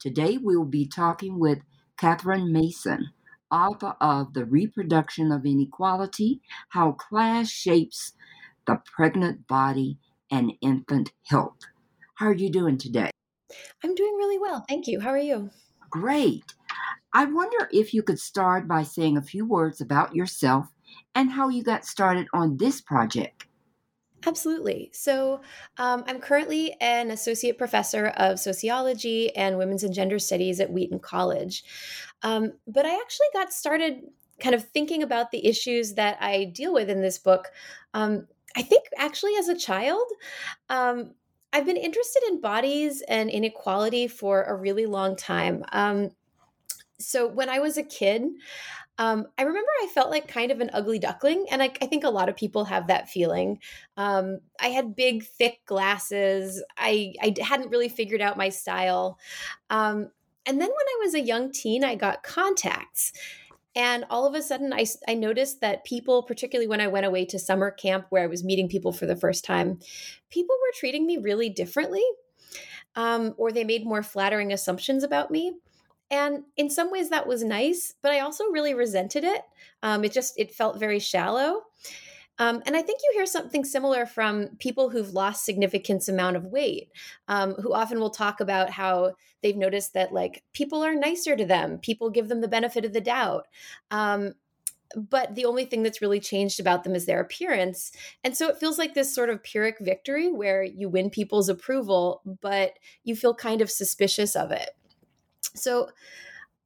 Today we'll be talking with Katherine Mason, author of The Reproduction of Inequality How Class Shapes the Pregnant Body and Infant Health. How are you doing today? I'm doing really well. Thank you. How are you? Great. I wonder if you could start by saying a few words about yourself and how you got started on this project. Absolutely. So, um, I'm currently an associate professor of sociology and women's and gender studies at Wheaton College. Um, but I actually got started kind of thinking about the issues that I deal with in this book. Um, I think actually as a child, um, I've been interested in bodies and inequality for a really long time. Um, so when I was a kid, um, I remember I felt like kind of an ugly duckling, and I, I think a lot of people have that feeling. Um, I had big, thick glasses. I, I hadn't really figured out my style. Um, and then when I was a young teen, I got contacts. And all of a sudden, I, I noticed that people, particularly when I went away to summer camp where I was meeting people for the first time, people were treating me really differently, um, or they made more flattering assumptions about me and in some ways that was nice but i also really resented it um, it just it felt very shallow um, and i think you hear something similar from people who've lost significant amount of weight um, who often will talk about how they've noticed that like people are nicer to them people give them the benefit of the doubt um, but the only thing that's really changed about them is their appearance. And so it feels like this sort of Pyrrhic victory where you win people's approval, but you feel kind of suspicious of it. So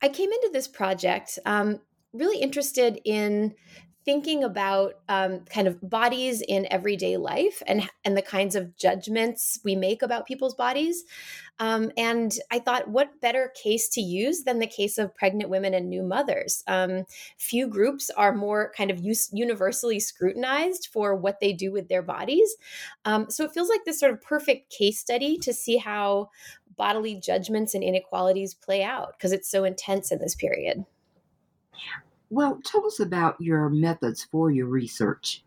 I came into this project um, really interested in thinking about um, kind of bodies in everyday life and and the kinds of judgments we make about people's bodies. Um, and I thought, what better case to use than the case of pregnant women and new mothers? Um, few groups are more kind of use, universally scrutinized for what they do with their bodies. Um, so it feels like this sort of perfect case study to see how bodily judgments and inequalities play out because it's so intense in this period. Well, tell us about your methods for your research.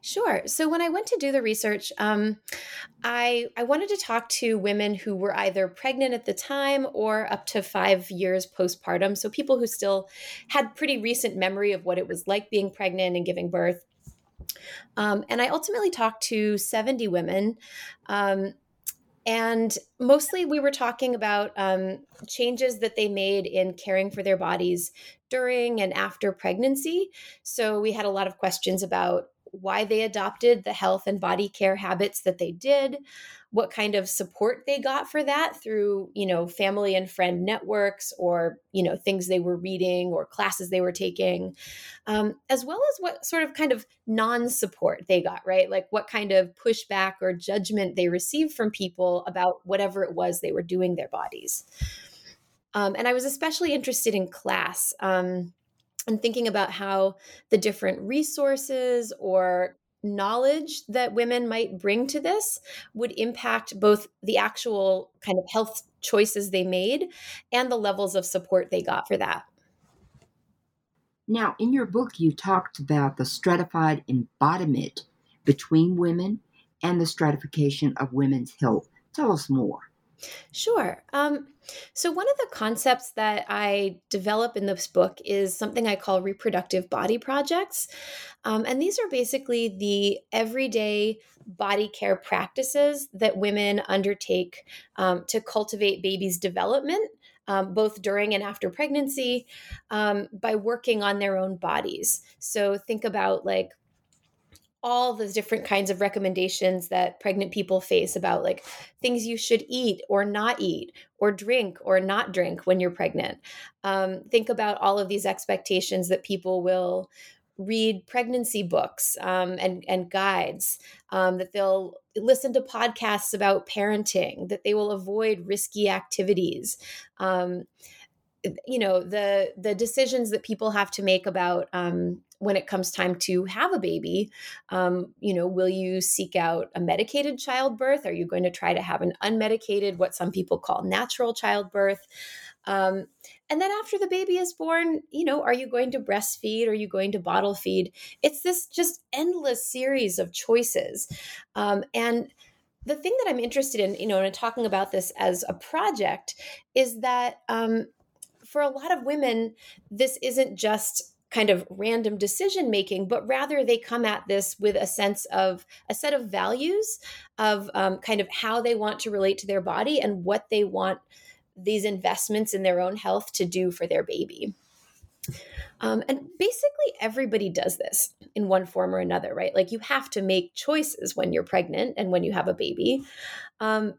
Sure. So when I went to do the research, um, I I wanted to talk to women who were either pregnant at the time or up to five years postpartum. So people who still had pretty recent memory of what it was like being pregnant and giving birth. Um, and I ultimately talked to 70 women. Um, and mostly we were talking about um, changes that they made in caring for their bodies during and after pregnancy. So we had a lot of questions about why they adopted the health and body care habits that they did what kind of support they got for that through you know family and friend networks or you know things they were reading or classes they were taking um, as well as what sort of kind of non-support they got right? Like what kind of pushback or judgment they received from people about whatever it was they were doing their bodies. Um, and i was especially interested in class. Um, and thinking about how the different resources or knowledge that women might bring to this would impact both the actual kind of health choices they made and the levels of support they got for that. Now, in your book, you talked about the stratified embodiment between women and the stratification of women's health. Tell us more. Sure. Um, so, one of the concepts that I develop in this book is something I call reproductive body projects. Um, and these are basically the everyday body care practices that women undertake um, to cultivate babies' development. Um, both during and after pregnancy, um, by working on their own bodies. So, think about like all the different kinds of recommendations that pregnant people face about like things you should eat or not eat or drink or not drink when you're pregnant. Um, think about all of these expectations that people will read pregnancy books um, and and guides um, that they'll listen to podcasts about parenting that they will avoid risky activities um, you know the the decisions that people have to make about um, when it comes time to have a baby um, you know will you seek out a medicated childbirth? Are you going to try to have an unmedicated what some people call natural childbirth? Um, and then after the baby is born you know are you going to breastfeed? Are you going to bottle feed? It's this just endless series of choices. Um, and the thing that i'm interested in you know in talking about this as a project is that um, for a lot of women this isn't just kind of random decision making, but rather they come at this with a sense of a set of values of um, kind of how they want to relate to their body and what they want these investments in their own health to do for their baby. Um, and basically, everybody does this in one form or another, right? Like you have to make choices when you're pregnant and when you have a baby. Um,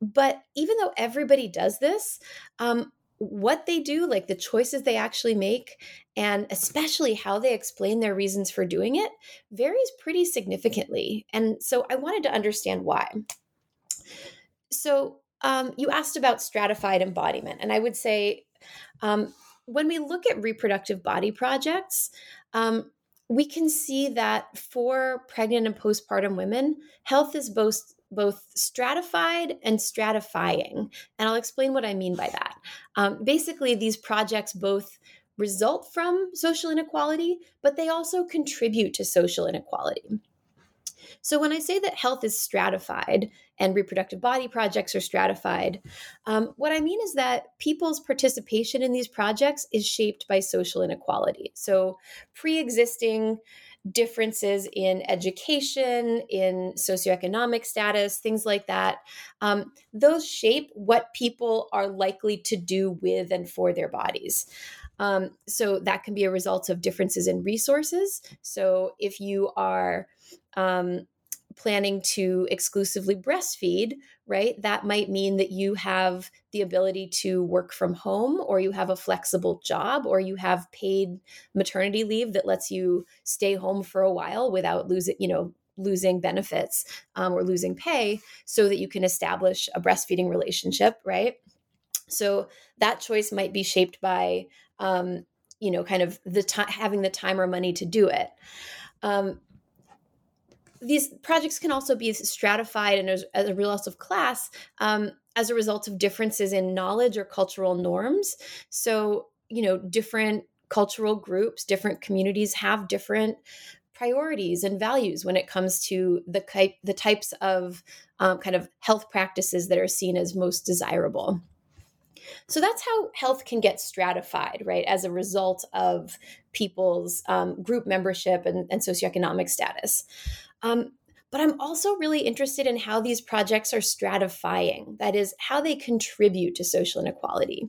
but even though everybody does this, um, what they do, like the choices they actually make, and especially how they explain their reasons for doing it, varies pretty significantly. And so I wanted to understand why. So um, you asked about stratified embodiment, and I would say um, when we look at reproductive body projects, um, we can see that for pregnant and postpartum women, health is both both stratified and stratifying. And I'll explain what I mean by that. Um, basically, these projects both result from social inequality, but they also contribute to social inequality. So, when I say that health is stratified and reproductive body projects are stratified, um, what I mean is that people's participation in these projects is shaped by social inequality. So, pre existing differences in education, in socioeconomic status, things like that, um, those shape what people are likely to do with and for their bodies. Um, so that can be a result of differences in resources. So if you are um, planning to exclusively breastfeed, right, that might mean that you have the ability to work from home or you have a flexible job or you have paid maternity leave that lets you stay home for a while without losing, you know, losing benefits um, or losing pay so that you can establish a breastfeeding relationship, right? So that choice might be shaped by, um, you know, kind of the time having the time or money to do it. Um, these projects can also be stratified and as, as a result of class um, as a result of differences in knowledge or cultural norms so you know different cultural groups different communities have different priorities and values when it comes to the the types of um, kind of health practices that are seen as most desirable so that's how health can get stratified, right, as a result of people's um, group membership and, and socioeconomic status. Um, but I'm also really interested in how these projects are stratifying, that is, how they contribute to social inequality.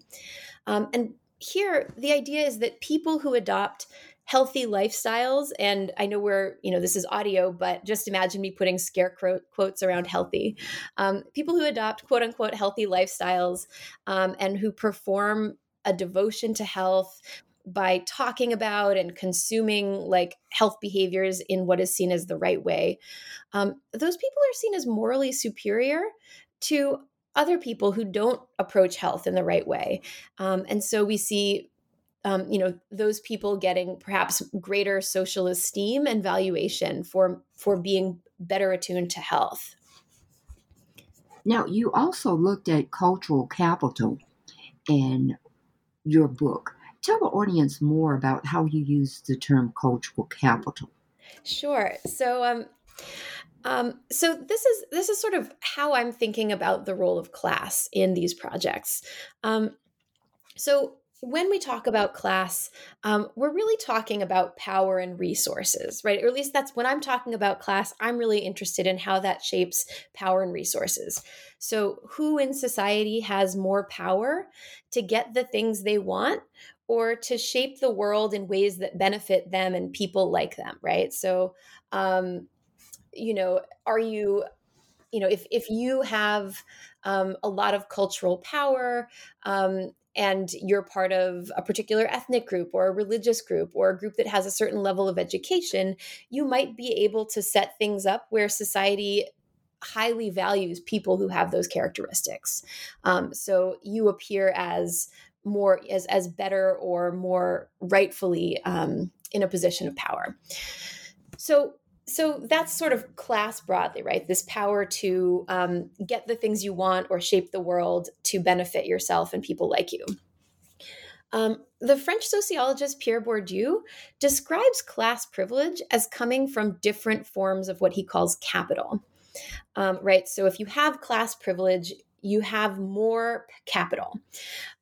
Um, and here, the idea is that people who adopt healthy lifestyles and i know we're you know this is audio but just imagine me putting scare quotes around healthy um, people who adopt quote unquote healthy lifestyles um, and who perform a devotion to health by talking about and consuming like health behaviors in what is seen as the right way, um, those people are seen as morally superior to other people who don't approach health in the right way. Um, and so we see um, you know those people getting perhaps greater social esteem and valuation for for being better attuned to health now you also looked at cultural capital in your book Tell the audience more about how you use the term cultural capital. Sure. So, um, Um, so this is this is sort of how I'm thinking about the role of class in these projects. Um, so when we talk about class, um, we're really talking about power and resources, right? Or at least that's when I'm talking about class, I'm really interested in how that shapes power and resources. So, who in society has more power to get the things they want or to shape the world in ways that benefit them and people like them, right? So, um, you know, are you, you know, if if you have um, a lot of cultural power, um, and you're part of a particular ethnic group or a religious group or a group that has a certain level of education, you might be able to set things up where society highly values people who have those characteristics. Um, so you appear as more as as better or more rightfully um, in a position of power. So so that's sort of class broadly, right? This power to um, get the things you want or shape the world to benefit yourself and people like you. Um, the French sociologist Pierre Bourdieu describes class privilege as coming from different forms of what he calls capital. Um, right? So if you have class privilege, you have more capital.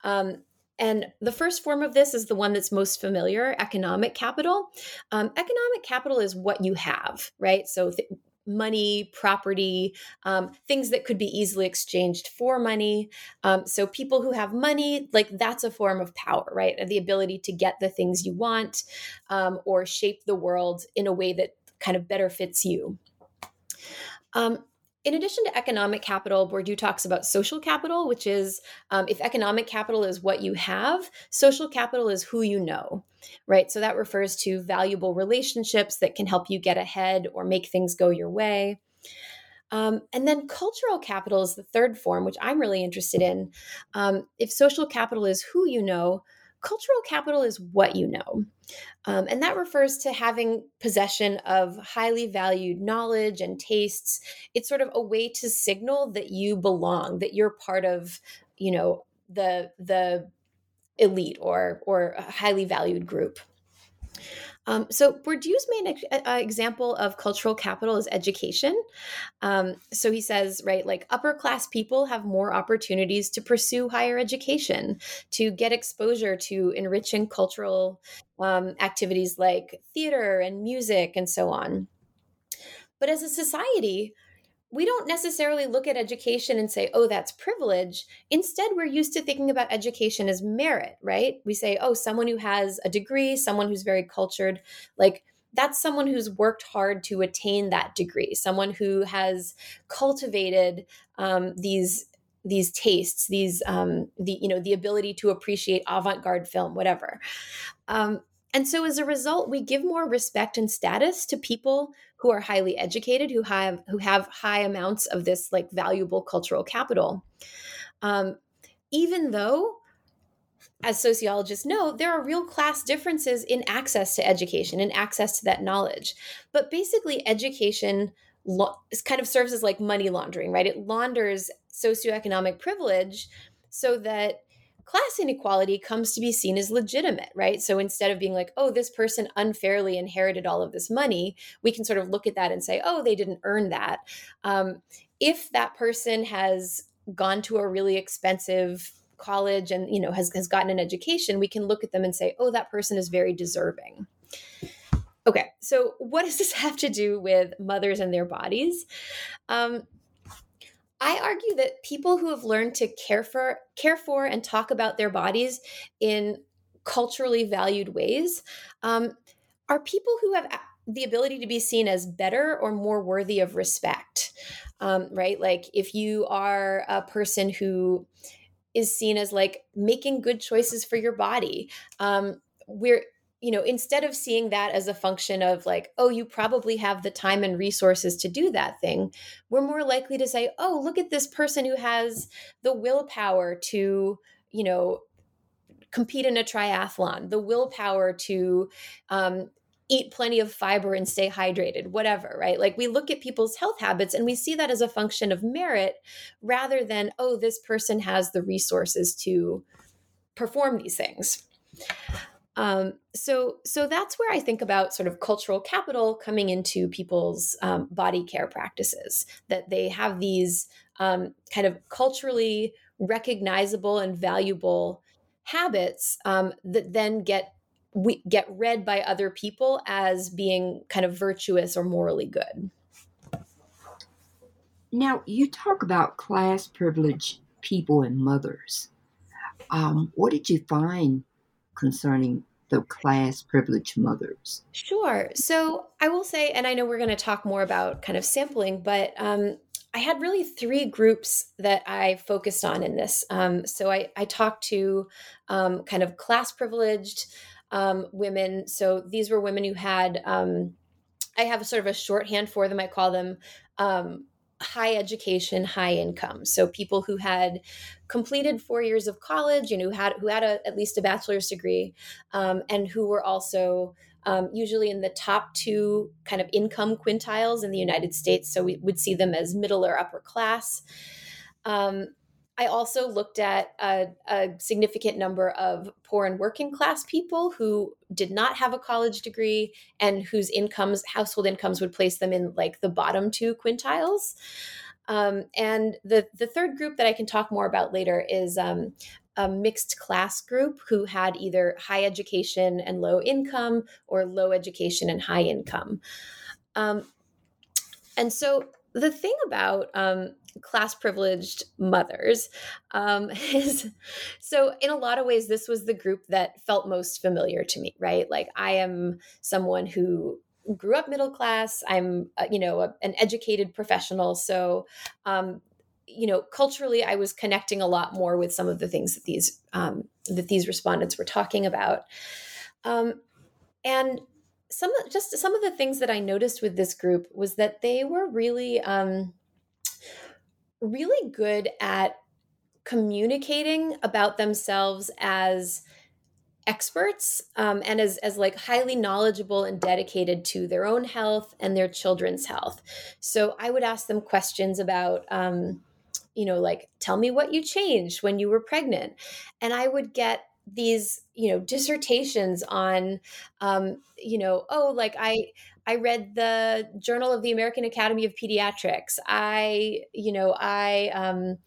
Um, and the first form of this is the one that's most familiar economic capital. Um, economic capital is what you have, right? So, th- money, property, um, things that could be easily exchanged for money. Um, so, people who have money, like that's a form of power, right? The ability to get the things you want um, or shape the world in a way that kind of better fits you. Um, in addition to economic capital, Bourdieu talks about social capital, which is um, if economic capital is what you have, social capital is who you know, right? So that refers to valuable relationships that can help you get ahead or make things go your way. Um, and then cultural capital is the third form, which I'm really interested in. Um, if social capital is who you know, cultural capital is what you know. Um, and that refers to having possession of highly valued knowledge and tastes. It's sort of a way to signal that you belong, that you're part of, you know, the the elite or or a highly valued group. Um, so Bourdieu's main uh, example of cultural capital is education. Um, so he says, right, like upper class people have more opportunities to pursue higher education, to get exposure to enriching cultural um, activities like theater and music and so on. But as a society, we don't necessarily look at education and say, oh, that's privilege. Instead, we're used to thinking about education as merit, right? We say, oh, someone who has a degree, someone who's very cultured, like that's someone who's worked hard to attain that degree, someone who has cultivated um, these these tastes these um the you know the ability to appreciate avant-garde film whatever um and so as a result, we give more respect and status to people who are highly educated, who have who have high amounts of this like valuable cultural capital. Um, even though as sociologists know, there are real class differences in access to education and access to that knowledge. But basically, education kind of serves as like money laundering, right? It launders socioeconomic privilege so that class inequality comes to be seen as legitimate, right? So instead of being like, oh, this person unfairly inherited all of this money, we can sort of look at that and say, oh, they didn't earn that. Um, if that person has gone to a really expensive college and you know has, has gotten an education we can look at them and say oh that person is very deserving okay so what does this have to do with mothers and their bodies um, I argue that people who have learned to care for care for and talk about their bodies in culturally valued ways um, are people who have the ability to be seen as better or more worthy of respect. Um, right? Like if you are a person who is seen as like making good choices for your body, um, we're you know, instead of seeing that as a function of like, oh, you probably have the time and resources to do that thing, we're more likely to say, oh, look at this person who has the willpower to, you know, compete in a triathlon, the willpower to um, eat plenty of fiber and stay hydrated, whatever, right? Like we look at people's health habits and we see that as a function of merit rather than, oh, this person has the resources to perform these things. Um, so, so that's where I think about sort of cultural capital coming into people's um, body care practices. That they have these um, kind of culturally recognizable and valuable habits um, that then get we get read by other people as being kind of virtuous or morally good. Now, you talk about class privilege people and mothers. Um, what did you find concerning the class privileged mothers? Sure. So I will say, and I know we're going to talk more about kind of sampling, but um, I had really three groups that I focused on in this. Um, so I, I, talked to um, kind of class privileged um, women. So these were women who had, um, I have sort of a shorthand for them. I call them um, high education, high income. So people who had completed four years of college, know, who had who had a, at least a bachelor's degree, um, and who were also um, usually in the top two kind of income quintiles in the United States. So we would see them as middle or upper class. Um, I also looked at a, a, significant number of poor and working class people who did not have a college degree and whose incomes, household incomes, would place them in like the bottom two quintiles. Um, and the the third group that I can talk more about later is um, a mixed class group who had either high education and low income or low education and high income. Um, and so the thing about um, class privileged mothers um, is so in a lot of ways this was the group that felt most familiar to me right? Like i am someone who grew up middle class. I'm uh, you know a, an educated professional. So um, you know culturally i was connecting a lot more with some of the things that these um, that these respondents were talking about. Um, and some just some of the things that i noticed with this group was that they were really um, really good at communicating about themselves as experts um, and as, as like highly knowledgeable and dedicated to their own health and their children's health. So i would ask them questions about um, you know like tell me what you changed when you were pregnant. And i would get these you know dissertations on um, you know oh like i I read the Journal of the American Academy of Pediatrics. I, you know, I, um,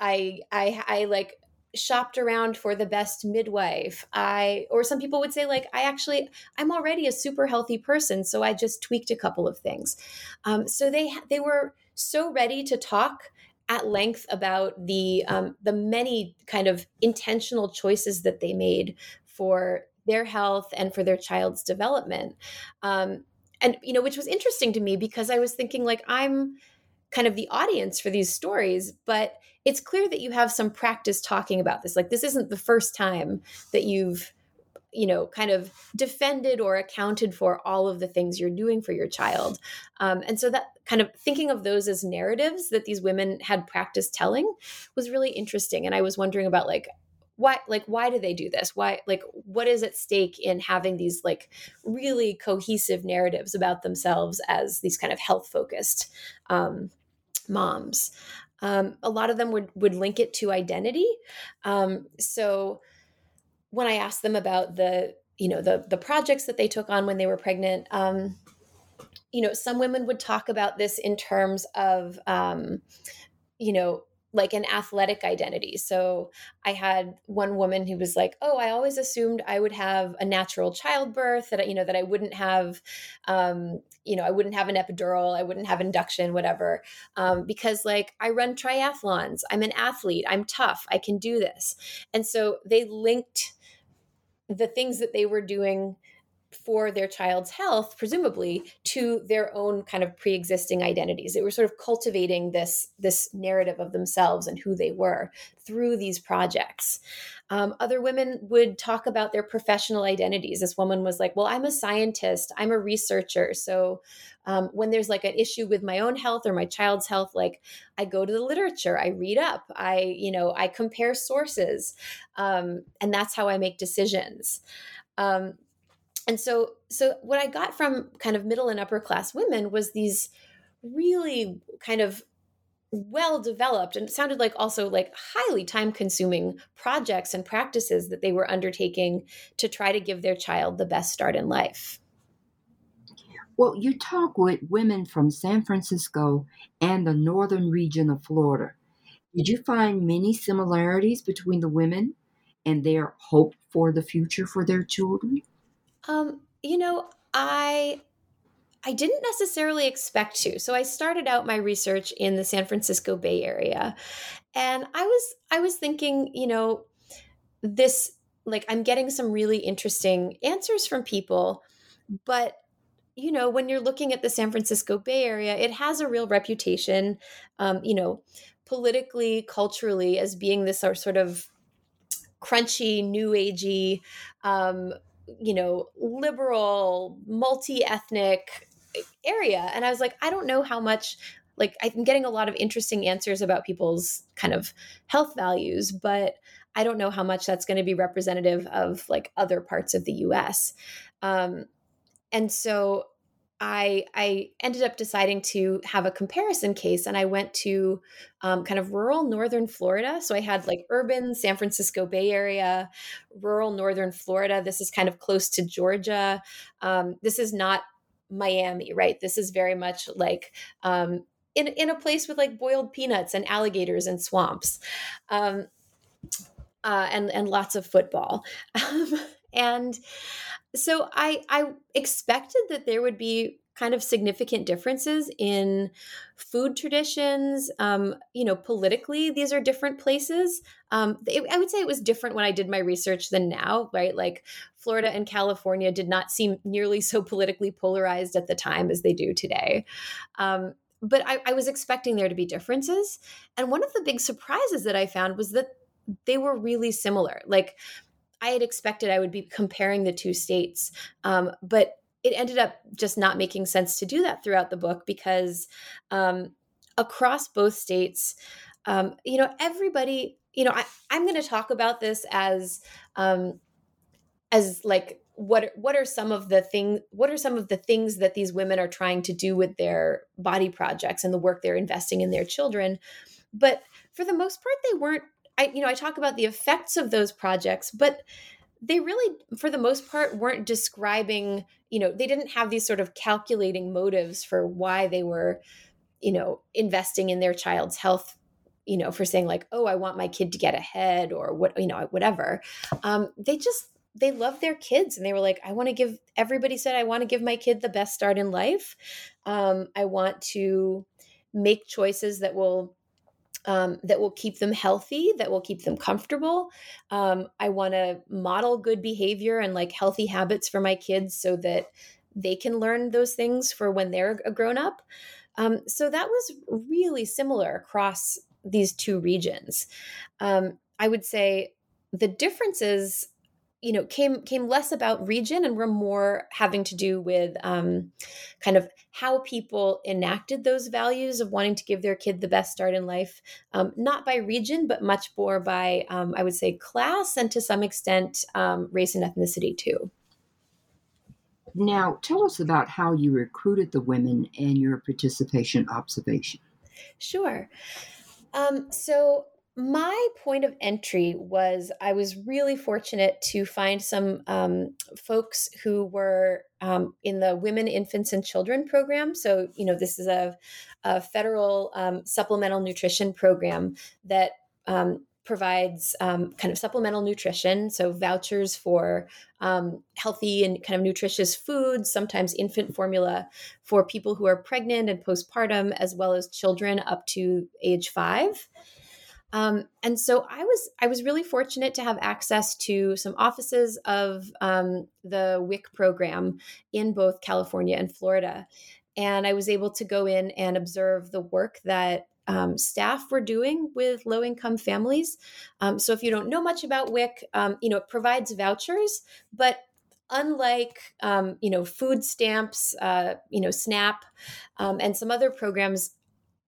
I, I, I like shopped around for the best midwife. I, or some people would say, like, I actually, I'm already a super healthy person, so I just tweaked a couple of things. Um, so they, they were so ready to talk at length about the um, the many kind of intentional choices that they made for their health and for their child's development. Um, and, you know, which was interesting to me because I was thinking, like, I'm kind of the audience for these stories, but it's clear that you have some practice talking about this. Like, this isn't the first time that you've you know kind of defended or accounted for all of the things you're doing for your child um, and so that kind of thinking of those as narratives that these women had practiced telling was really interesting. And i was wondering about like why like why do they do this? Why like what is at stake in having these like really cohesive narratives about themselves as these kind of health focused um, moms? Um, a lot of them would would link it to identity. Um, so when i asked them about the you know the the projects that they took on when they were pregnant um, you know some women would talk about this in terms of um, you know like an athletic identity. So I had one woman who was like, "Oh, I always assumed I would have a natural childbirth that you know that I wouldn't have, um, you know, I wouldn't have an epidural, I wouldn't have induction, whatever, um, because like I run triathlons, I'm an athlete, I'm tough, I can do this." And so they linked the things that they were doing for their child's health, presumably, to their own kind of pre-existing identities. They were sort of cultivating this this narrative of themselves and who they were through these projects. Um, other women would talk about their professional identities. This woman was like, "Well, I'm a scientist. I'm a researcher. So um, when there's like an issue with my own health or my child's health, like I go to the literature, I read up, I you know I compare sources, um, and that's how I make decisions." Um, and so so what i got from kind of middle and upper class women was these really kind of well developed and sounded like also like highly time consuming projects and practices that they were undertaking to try to give their child the best start in life. Well, you talk with women from San Francisco and the northern region of Florida. Did you find many similarities between the women and their hope for the future for their children? Um, you know, I I didn't necessarily expect to. So I started out my research in the San Francisco Bay Area. And I was I was thinking, you know, this like I'm getting some really interesting answers from people, but you know, when you're looking at the San Francisco Bay Area, it has a real reputation, um, you know, politically, culturally, as being this sort of crunchy, new agey, um, you know, liberal, multi ethnic area. And I was like, I don't know how much, like, I'm getting a lot of interesting answers about people's kind of health values, but I don't know how much that's going to be representative of like other parts of the US. Um, and so I I ended up deciding to have a comparison case, and I went to um, kind of rural northern Florida. So I had like urban San Francisco Bay Area, rural northern Florida. This is kind of close to Georgia. Um, this is not Miami, right? This is very much like um, in in a place with like boiled peanuts and alligators and swamps, um, uh, and and lots of football, and so I I expected that there would be kind of significant differences in food traditions. Um, you know, politically, these are different places. Um, it, I would say it was different when I did my research than now, right? Like Florida and California did not seem nearly so politically polarized at the time as they do today. Um, but I, I was expecting there to be differences. And one of the big surprises that I found was that they were really similar. Like I had expected I would be comparing the two states, um, but it ended up just not making sense to do that throughout the book because um, across both states, um, you know, everybody, you know, I, am going to talk about this as um, as like what what are some of the thing what are some of the things that these women are trying to do with their body projects and the work they're investing in their children but for the most part they weren't I you know I talk about the effects of those projects, but they really for the most part weren't describing, you know, they didn't have these sort of calculating motives for why they were, you know, investing in their child's health you know for saying like oh i want my kid to get ahead or what you know whatever. Um, they just they love their kids and they were like i want to give everybody said i want to give my kid the best start in life. Um, i want to make choices that will um, that will keep them healthy, that will keep them comfortable. Um, I want to model good behavior and like healthy habits for my kids so that they can learn those things for when they're a grown up. Um, so that was really similar across these two regions. Um, I would say the differences you know came came less about region and were more having to do with um, kind of how people enacted those values of wanting to give their kid the best start in life um, not by region but much more by um, i would say class and to some extent um, race and ethnicity too. Now tell us about how you recruited the women and your participation observation. Sure. Um, so my point of entry was I was really fortunate to find some um, folks who were um, in the Women, Infants, and Children program. So, you know, this is a, a federal um, supplemental nutrition program that um, provides um, kind of supplemental nutrition, so vouchers for um, healthy and kind of nutritious foods, sometimes infant formula for people who are pregnant and postpartum, as well as children up to age five. Um, and so I was I was really fortunate to have access to some offices of um, the WIC program in both California and Florida, and I was able to go in and observe the work that um, staff were doing with low income families. Um, so if you don't know much about WIC, um, you know it provides vouchers, but unlike um, you know food stamps, uh, you know SNAP, um, and some other programs,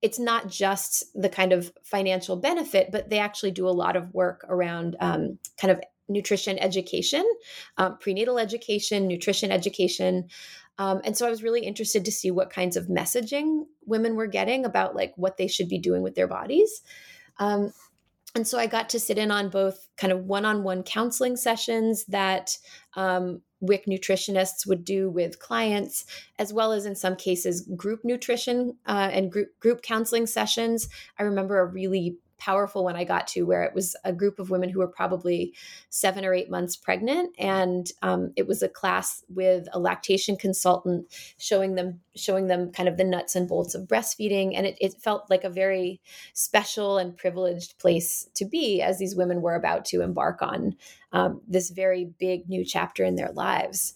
it's not just the kind of financial benefit, but they actually do a lot of work around um, kind of nutrition education, um, prenatal education, nutrition education. Um, and so I was really interested to see what kinds of messaging women were getting about like what they should be doing with their bodies. Um, and so I got to sit in on both kind of one on one counseling sessions that um, WIC nutritionists would do with clients, as well as in some cases group nutrition uh, and group group counseling sessions. I remember a really powerful one I got to where it was a group of women who were probably seven or eight months pregnant, and um, it was a class with a lactation consultant showing them showing them kind of the nuts and bolts of breastfeeding, and it, it felt like a very special and privileged place to be as these women were about to embark on um, this very big new chapter in their lives.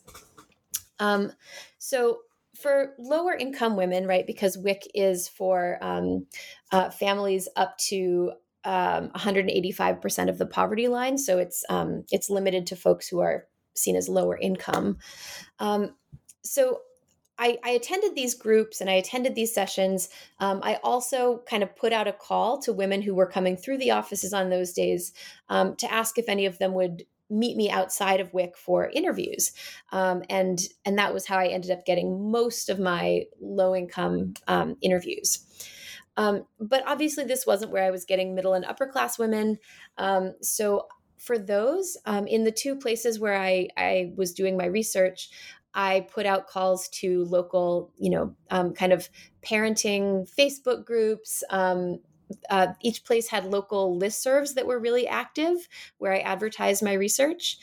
Um, so for lower income women, right, because WIC is for um, uh, families up to um, 185% of the poverty line, so it's um, it's limited to folks who are seen as lower income. Um, so I, I, attended these groups and I attended these sessions. Um, I also kind of put out a call to women who were coming through the offices on those days um, to ask if any of them would meet me outside of WIC for interviews, um, and and that was how I ended up getting most of my low income um, interviews. Um, but obviously, this wasn't where I was getting middle and upper class women. Um, so for those, um, in the two places where I I was doing my research, I put out calls to local, you know, um, kind of parenting Facebook groups, um, uh, each place had local listservs that were really active where I advertised my research.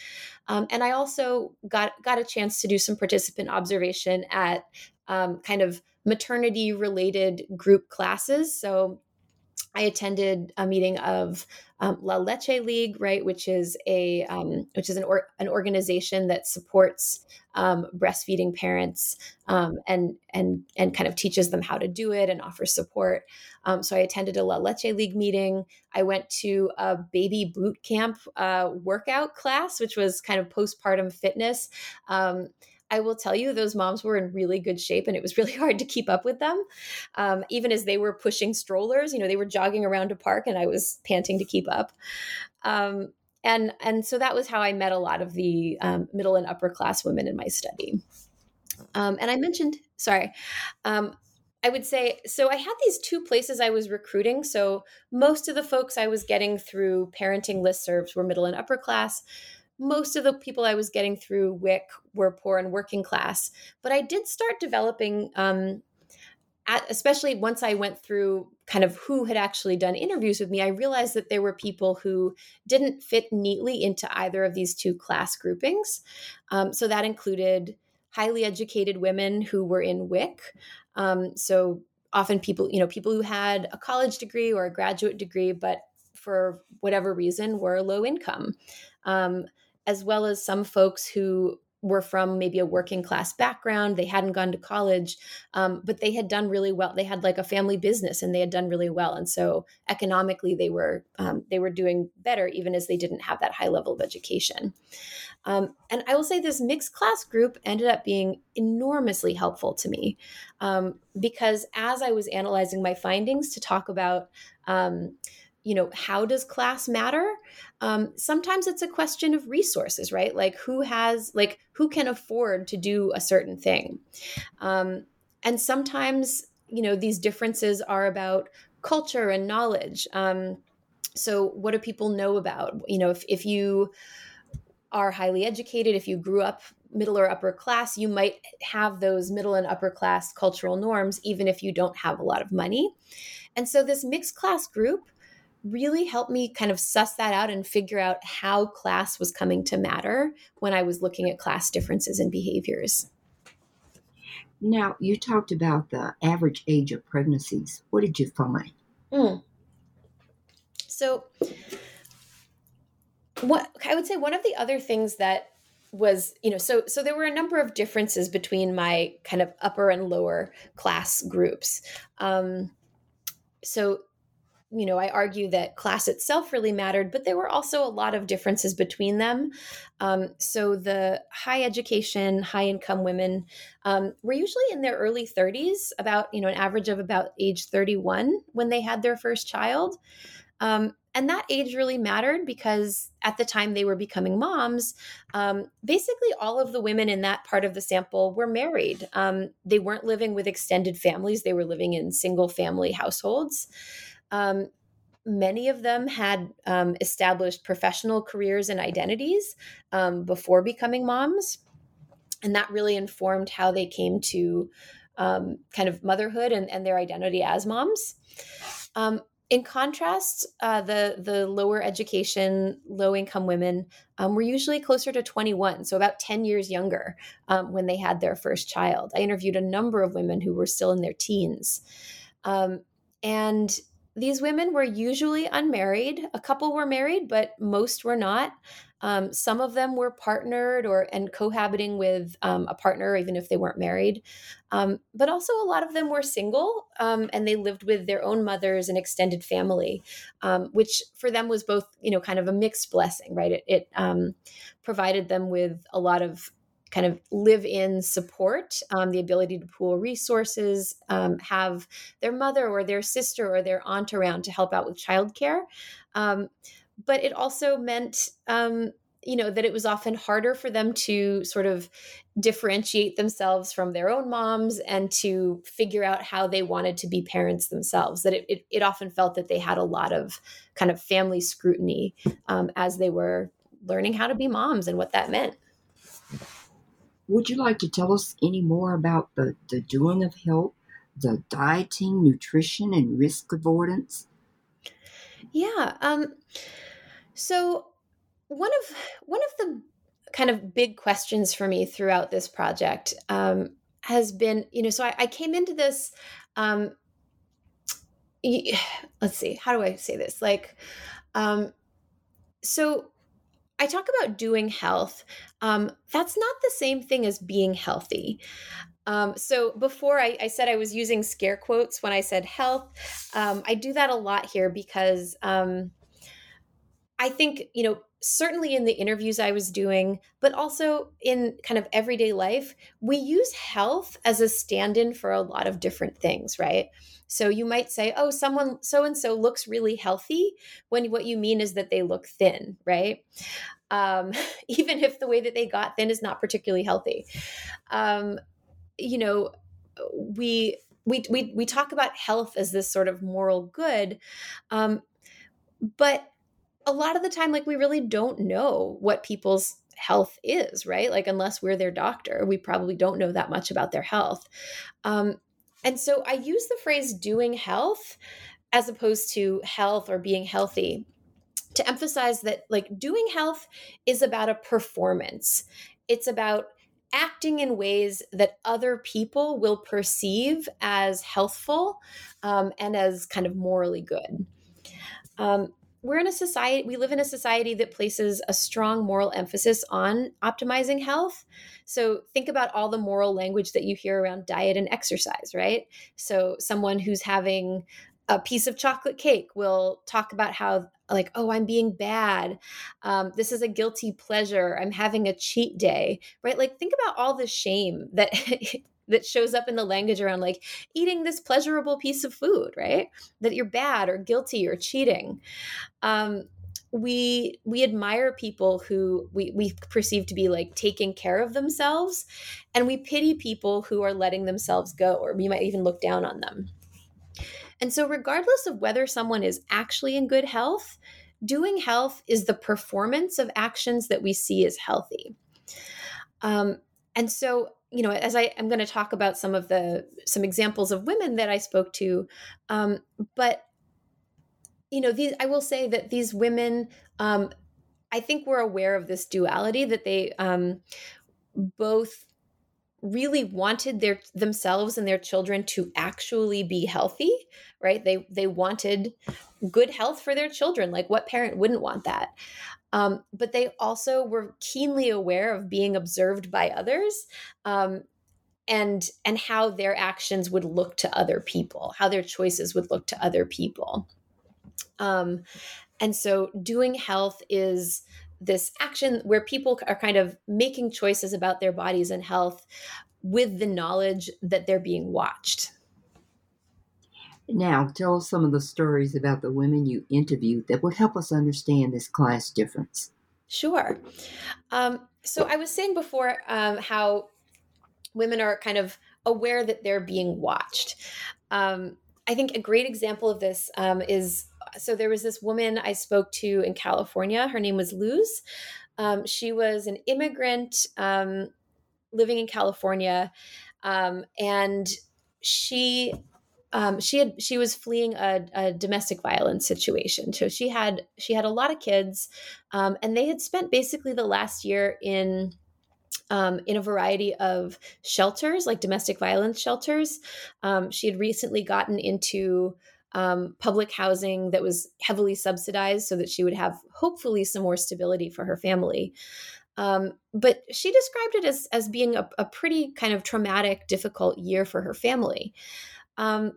Um, and I also got, got a chance to do some participant observation at um, kind of maternity related group classes. So I attended a meeting of um, La Leche League, right, which is a um, which is an or, an organization that supports um, breastfeeding parents um, and and and kind of teaches them how to do it and offers support. Um, so I attended a La Leche League meeting. I went to a baby boot camp uh, workout class, which was kind of postpartum fitness. I will tell you, those moms were in really good shape, and it was really hard to keep up with them. Um, even as they were pushing strollers, you know, they were jogging around a park, and I was panting to keep up. Um, and and so that was how I met a lot of the um, middle and upper class women in my study. Um, and I mentioned, sorry, um, I would say so. I had these two places I was recruiting. So most of the folks I was getting through parenting listservs were middle and upper class. Most of the people I was getting through WIC were poor and working class. But I did start developing um, at, especially once I went through kind of who had actually done interviews with me, I realized that there were people who didn't fit neatly into either of these two class groupings. Um, so that included highly educated women who were in WIC. Um, so often people, you know, people who had a college degree or a graduate degree, but for whatever reason were low income, um, as well as some folks who were from maybe a working class background they hadn't gone to college um, but they had done really well they had like a family business and they had done really well and so economically they were um, they were doing better even as they didn't have that high level of education. Um, and i will say this mixed class group ended up being enormously helpful to me um, because as i was analyzing my findings to talk about um, you know how does class matter? Um, sometimes it's a question of resources right? Like who has like who can afford to do a certain thing? Um, and sometimes you know these differences are about culture and knowledge. Um, so what do people know about you know if, if you are highly educated if you grew up middle or upper class you might have those middle and upper class cultural norms even if you don't have a lot of money. And so this mixed class group really helped me kind of suss that out and figure out how class was coming to matter when I was looking at class differences in behaviors. Now, you talked about the average age of pregnancies. What did you find? Mm. So, what I would say one of the other things that was you know so so there were a number of differences between my kind of upper and lower class groups um so you know, I argue that class itself really mattered, but there were also a lot of differences between them. Um, so the high education, high income women um, were usually in their early 30s, about, you know, an average of about age 31 when they had their first child. Um, and that age really mattered because at the time they were becoming moms, um, basically all of the women in that part of the sample were married. Um, they weren't living with extended families, they were living in single family households. Um, many of them had um, established professional careers and identities um, before becoming moms. And that really informed how they came to um, kind of motherhood and, and, their identity as moms. Um, in contrast, uh, the the lower education, low income women um, were usually closer to 21, so about 10 years younger um, when they had their first child. I interviewed a number of women who were still in their teens, and these women were usually unmarried. A couple were married, but most were not. Um, some of them were partnered or and cohabiting with um, a partner, even if they weren't married. Um, but also, a lot of them were single um, and they lived with their own mothers and extended family, um, which for them was both, you know, kind of a mixed blessing, right? It, it um, provided them with a lot of kind of live in support, um, the ability to pool resources, um, have their mother or their sister or their aunt around to help out with childcare. Um, but it also meant, um, you know, that it was often harder for them to sort of differentiate themselves from their own moms and to figure out how they wanted to be parents themselves. That it, it, it often felt that they had a lot of kind of family scrutiny um, as they were learning how to be moms and what that meant. Would you like to tell us any more about the, the doing of help, the dieting, nutrition, and risk avoidance? Yeah. Um, so one of one of the kind of big questions for me throughout this project um, has been, you know, so I, I came into this. Um, let's see, how do I say this? Like, um, so I talk about doing health. Um, that's not the same thing as being healthy. Um, so before I, I, said I was using scare quotes when I said health. Um, I do that a lot here because um, I think, you know, certainly in the interviews I was doing, but also in kind of everyday life, we use health as a stand in for a lot of different things, right? So you might say, oh, someone so and so looks really healthy, when what you mean is that they look thin, right? Um, even if the way that they got thin is not particularly healthy. Um, you know, we we we we talk about health as this sort of moral good, um, but a lot of the time, like we really don't know what people's health is, right? Like unless we're their doctor, we probably don't know that much about their health. Um, and so I use the phrase doing health as opposed to health or being healthy to emphasize that like doing health is about a performance. It's about acting in ways that other people will perceive as healthful um, and as kind of morally good. Um, we're in a society we live in a society that places a strong moral emphasis on optimizing health. So think about all the moral language that you hear around diet and exercise right? So someone who's having a piece of chocolate cake will talk about how like oh i'm being bad. Um, this is a guilty pleasure. I'm having a cheat day right? Like think about all the shame that that shows up in the language around like eating this pleasurable piece of food, right? That you're bad or guilty or cheating. Um, we we admire people who we we perceive to be like taking care of themselves and we pity people who are letting themselves go or we might even look down on them and so regardless of whether someone is actually in good health doing health is the performance of actions that we see as healthy um, and so you know as i am going to talk about some of the some examples of women that i spoke to um, but you know these i will say that these women um, i think were aware of this duality that they um, both really wanted their themselves and their children to actually be healthy right? They they wanted good health for their children. Like what parent wouldn't want that um, but they also were keenly aware of being observed by others um, and and how their actions would look to other people how their choices would look to other people. Um, and so doing health is this action where people are kind of making choices about their bodies and health with the knowledge that they're being watched Now, tell us some of the stories about the women you interviewed that would help us understand this class difference. Sure. Um, so I was saying before um, how women are kind of aware that they're being watched. Um, I think a great example of this um, is so there was this woman I spoke to in California. Her name was Luz. Um, she was an immigrant um, living in California, and she um, she had she was fleeing a, a, domestic violence situation. So she had she had a lot of kids, um, and they had spent basically the last year in um, in a variety of shelters, like domestic violence shelters. Um, she had recently gotten into um, public housing that was heavily subsidized so that she would have hopefully some more stability for her family. Um, but she described it as, as being a, a, pretty kind of traumatic, difficult year for her family. Um,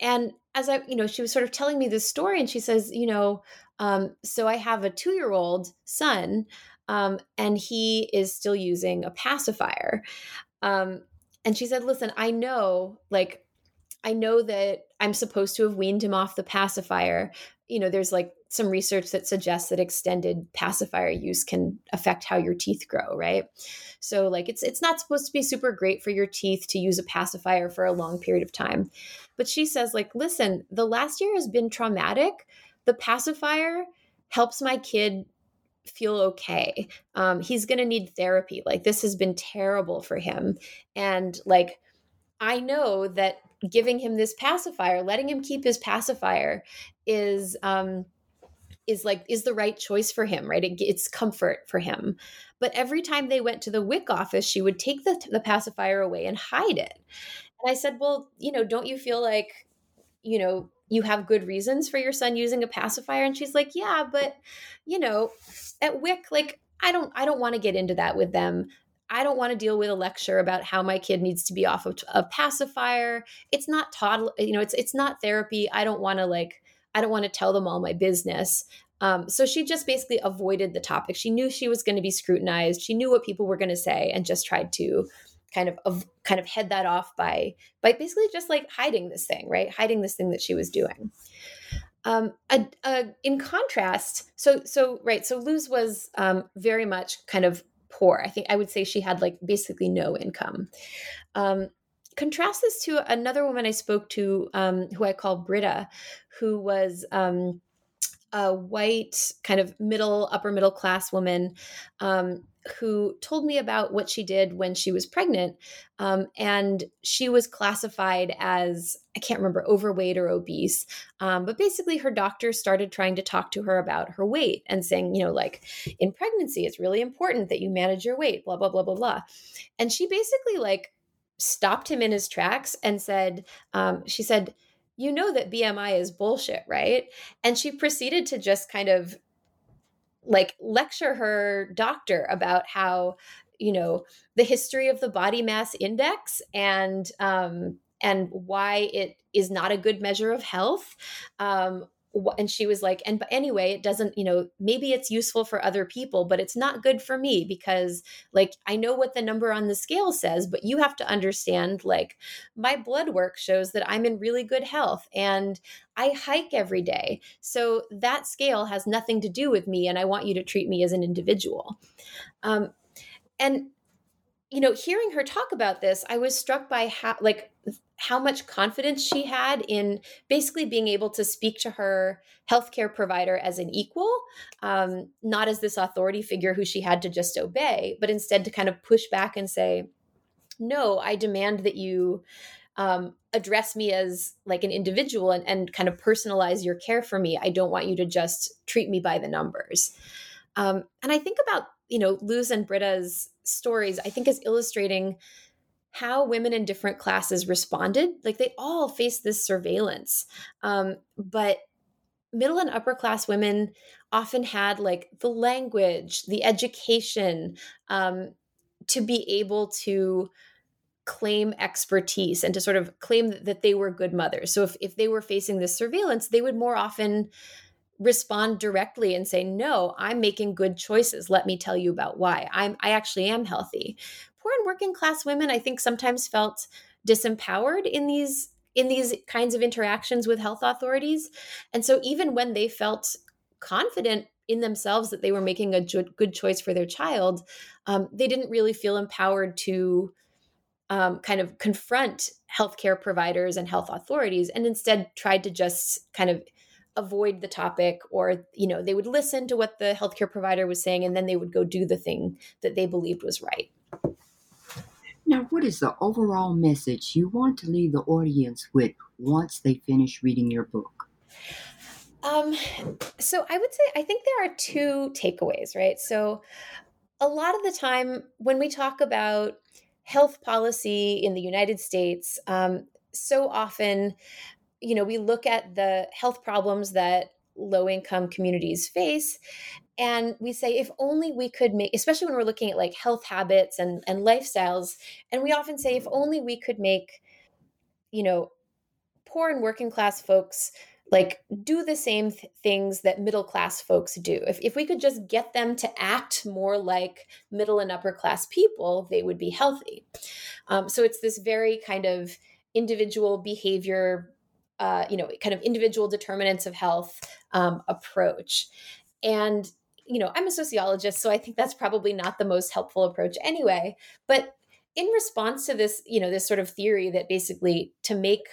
and as I, you know, she was sort of telling me this story, and she says, you know, um, so I have a two year old son, um, and he is still using a pacifier. Um, and she said, listen, I know, like, I know that I'm supposed to have weaned him off the pacifier. You know, there's like some research that suggests that extended pacifier use can affect how your teeth grow, right? So like it's it's not supposed to be super great for your teeth to use a pacifier for a long period of time. But she says like, "Listen, the last year has been traumatic. The pacifier helps my kid feel okay. Um, he's going to need therapy. Like this has been terrible for him. And like I know that giving him this pacifier, letting him keep his pacifier is um is like is the right choice for him, right? It, it's comfort for him. But every time they went to the WIC office, she would take the the pacifier away and hide it. And I said, "Well, you know, don't you feel like, you know, you have good reasons for your son using a pacifier?" And she's like, "Yeah, but you know, at WIC like I don't I don't want to get into that with them. I don't want to deal with a lecture about how my kid needs to be off of a pacifier. It's not toddler, you know, it's it's not therapy. I don't want to like I don't want to tell them all my business. Um, so she just basically avoided the topic. She knew she was going to be scrutinized. She knew what people were going to say, and just tried to kind of, of kind of head that off by by basically just like hiding this thing, right? Hiding this thing that she was doing. Um, in contrast, so so right, so Luz was um, very much kind of poor. I think I would say she had like basically no income. Um, contrast this to another woman I spoke to, um, who I call Britta, who was um, a white, kind of middle, upper middle class woman um, who told me about what she did when she was pregnant. Um, and she was classified as, I can't remember, overweight or obese. Um, but basically, her doctor started trying to talk to her about her weight and saying, you know, like in pregnancy, it's really important that you manage your weight, blah, blah, blah, blah, blah. And she basically, like, stopped him in his tracks and said, um, she said, you know that BMI is bullshit, right? And she proceeded to just kind of like lecture her doctor about how you know the history of the body mass index and um and why it is not a good measure of health um and she was like and but anyway it doesn't you know maybe it's useful for other people but it's not good for me because like i know what the number on the scale says but you have to understand like my blood work shows that i'm in really good health and i hike every day. So that scale has nothing to do with me and i want you to treat me as an individual. Um, and you know hearing her talk about this i was struck by how like how much confidence she had in basically being able to speak to her healthcare provider as an equal, um, not as this authority figure who she had to just obey, but instead to kind of push back and say, no, I demand that you um, address me as like an individual and, and kind of personalize your care for me. I don't want you to just treat me by the numbers. Um, and I think about, you know, Luz and Britta's stories, I think is illustrating how women in different classes responded. Like they all faced this surveillance. Um, but middle and upper class women often had like the language, the education um, to be able to claim expertise and to sort of claim that they were good mothers. So if, if they were facing this surveillance, they would more often respond directly and say no i'm making good choices let me tell you about why i'm i actually am healthy poor and working class women, I think, sometimes felt disempowered in these in these kinds of interactions with health authorities. And so even when they felt confident in themselves that they were making a good choice for their child, um, they didn't really feel empowered to um, kind of confront healthcare providers and health authorities, and instead tried to just kind of avoid the topic or you know they would listen to what the healthcare provider was saying and then they would go do the thing that they believed was right now what is the overall message you want to leave the audience with once they finish reading your book? Um so i would say i think there are two takeaways right? So a lot of the time when we talk about health policy in the united states um, so often you know, we look at the health problems that low income communities face and we say if only we could make especially when we're looking at like health habits and and lifestyles and we often say if only we could make you know poor and working class folks like do the same th- things that middle class folks do if, if we could just get them to act more like middle and upper class people they would be healthy um, so it's this very kind of individual behavior uh, you know, kind of individual determinants of health um, approach. And, you know, I'm a sociologist, so I think that's probably not the most helpful approach anyway. But in response to this, you know, this sort of theory that basically to make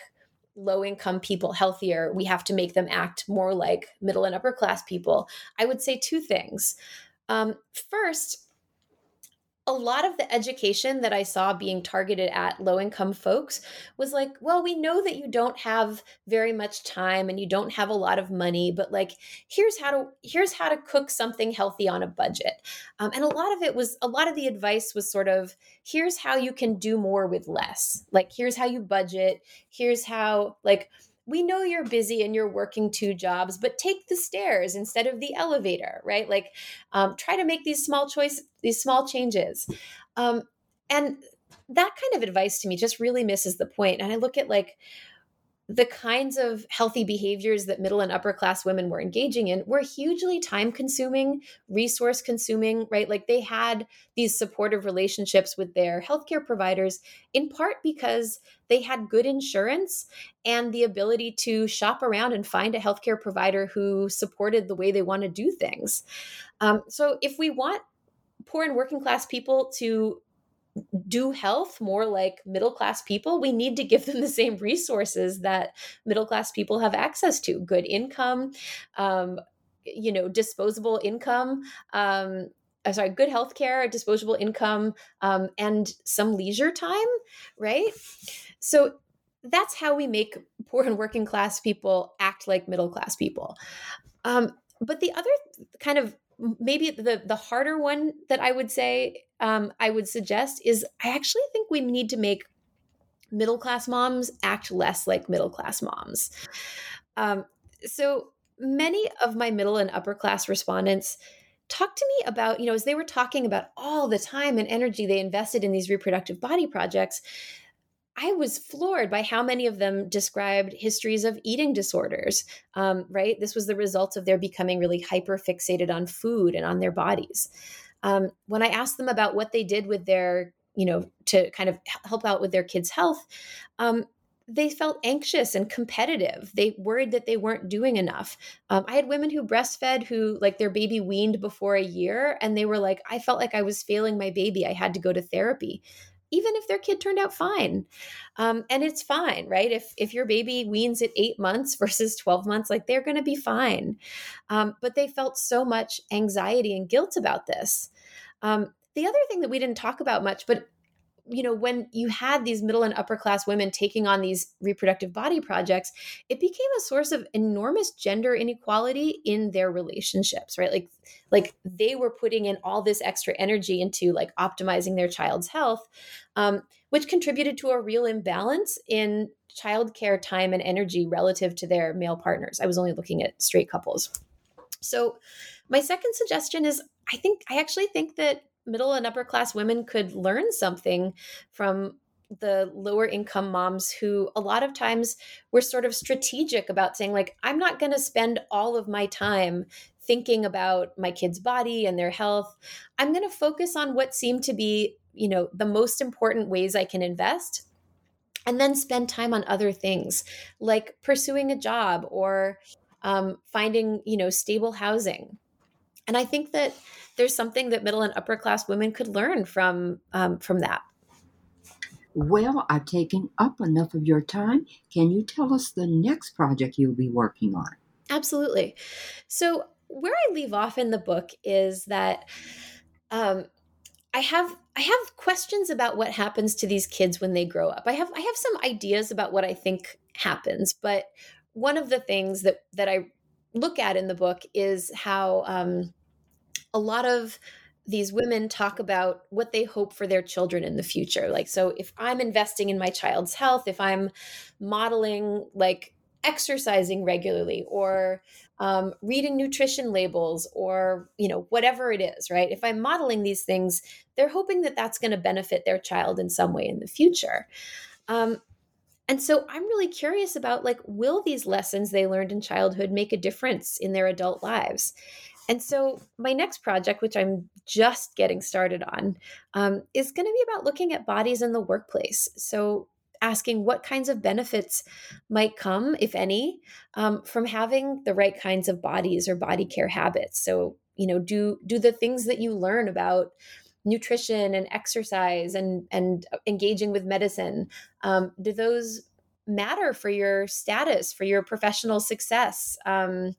low income people healthier, we have to make them act more like middle and upper class people, I would say two things. Um, first, a lot of the education that I saw being targeted at low income folks was like, well, we know that you don't have very much time and you don't have a lot of money, but like, here's how to here's how to cook something healthy on a budget. Um, and a lot of it was a lot of the advice was sort of here's how you can do more with less. Like, here's how you budget. Here's how like we know you're busy and you're working two jobs, but take the stairs instead of the elevator, right? Like, um, try to make these small choice, these small changes, um, and that kind of advice to me just really misses the point. And I look at like the kinds of healthy behaviors that middle and upper class women were engaging in were hugely time consuming, resource consuming, right? Like they had these supportive relationships with their healthcare providers in part because they had good insurance and the ability to shop around and find a healthcare provider who supported the way they want to do things. Um, so if we want poor and working class people to do health more like middle class people, we need to give them the same resources that middle class people have access to good income, um, you know, disposable income. Um, uh, sorry, good health care, disposable income, um, and some leisure time, right? So that's how we make poor and working class people act like middle class people. Um, but the other kind of maybe the the harder one that I would say um, I would suggest is I actually think we need to make middle class moms act less like middle class moms. Um, so many of my middle and upper class respondents talked to me about, you know, as they were talking about all the time and energy they invested in these reproductive body projects, I was floored by how many of them described histories of eating disorders, um, right? This was the result of their becoming really hyper fixated on food and on their bodies. Um, when I asked them about what they did with their, you know, to kind of help out with their kids' health, um, they felt anxious and competitive. They worried that they weren't doing enough. Um, I had women who breastfed who, like, their baby weaned before a year, and they were like, I felt like I was failing my baby. I had to go to therapy even if their kid turned out fine. Um, and it's fine right? If if your baby weans at eight months versus 12 months like they're going to be fine. Um, but they felt so much anxiety and guilt about this. Um, the other thing that we didn't talk about much but you know, when you had these middle and upper class women taking on these reproductive body projects, it became a source of enormous gender inequality in their relationships, right? Like, like they were putting in all this extra energy into like optimizing their child's health, um, which contributed to a real imbalance in childcare time and energy relative to their male partners. I was only looking at straight couples. So, my second suggestion is I think I actually think that middle and upper class women could learn something from the lower income moms who a lot of times were sort of strategic about saying like i'm not going to spend all of my time thinking about my kids body and their health. I'm going to focus on what seemed to be you know the most important ways i can invest and then spend time on other things like pursuing a job or um, finding you know stable housing and i think that there's something that middle and upper class women could learn from um, from that. Well i've taken up enough of your time. Can you tell us the next project you'll be working on? Absolutely. So where i leave off in the book is that um, I have I have questions about what happens to these kids when they grow up. I have I have some ideas about what I think happens, but one of the things that that I look at in the book is how um, a lot of these women talk about what they hope for their children in the future. Like, so if I'm investing in my child's health, if I'm modeling like exercising regularly or um, reading nutrition labels or you know whatever it is right? If i'm modeling these things they're hoping that that's going to benefit their child in some way in the future. Um, and so i'm really curious about like will these lessons they learned in childhood make a difference in their adult lives and so my next project which i'm just getting started on um, is going to be about looking at bodies in the workplace so asking what kinds of benefits might come, if any, um, from having the right kinds of bodies or body care habits. So, you know, do do the things that you learn about nutrition and exercise and and engaging with medicine um, do those matter for your status for your professional success um,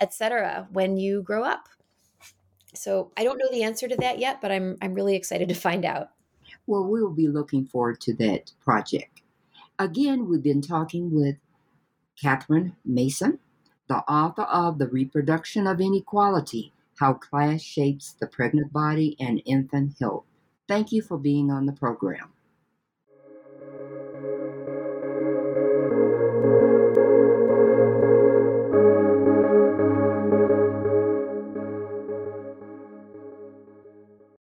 etc when you grow up so i don't know the answer to that yet but i'm i'm really excited to find out well we'll be looking forward to that project Again, we've been talking with Katherine Mason, the author of The Reproduction of Inequality How Class Shapes the Pregnant Body and Infant Health. Thank you for being on the program.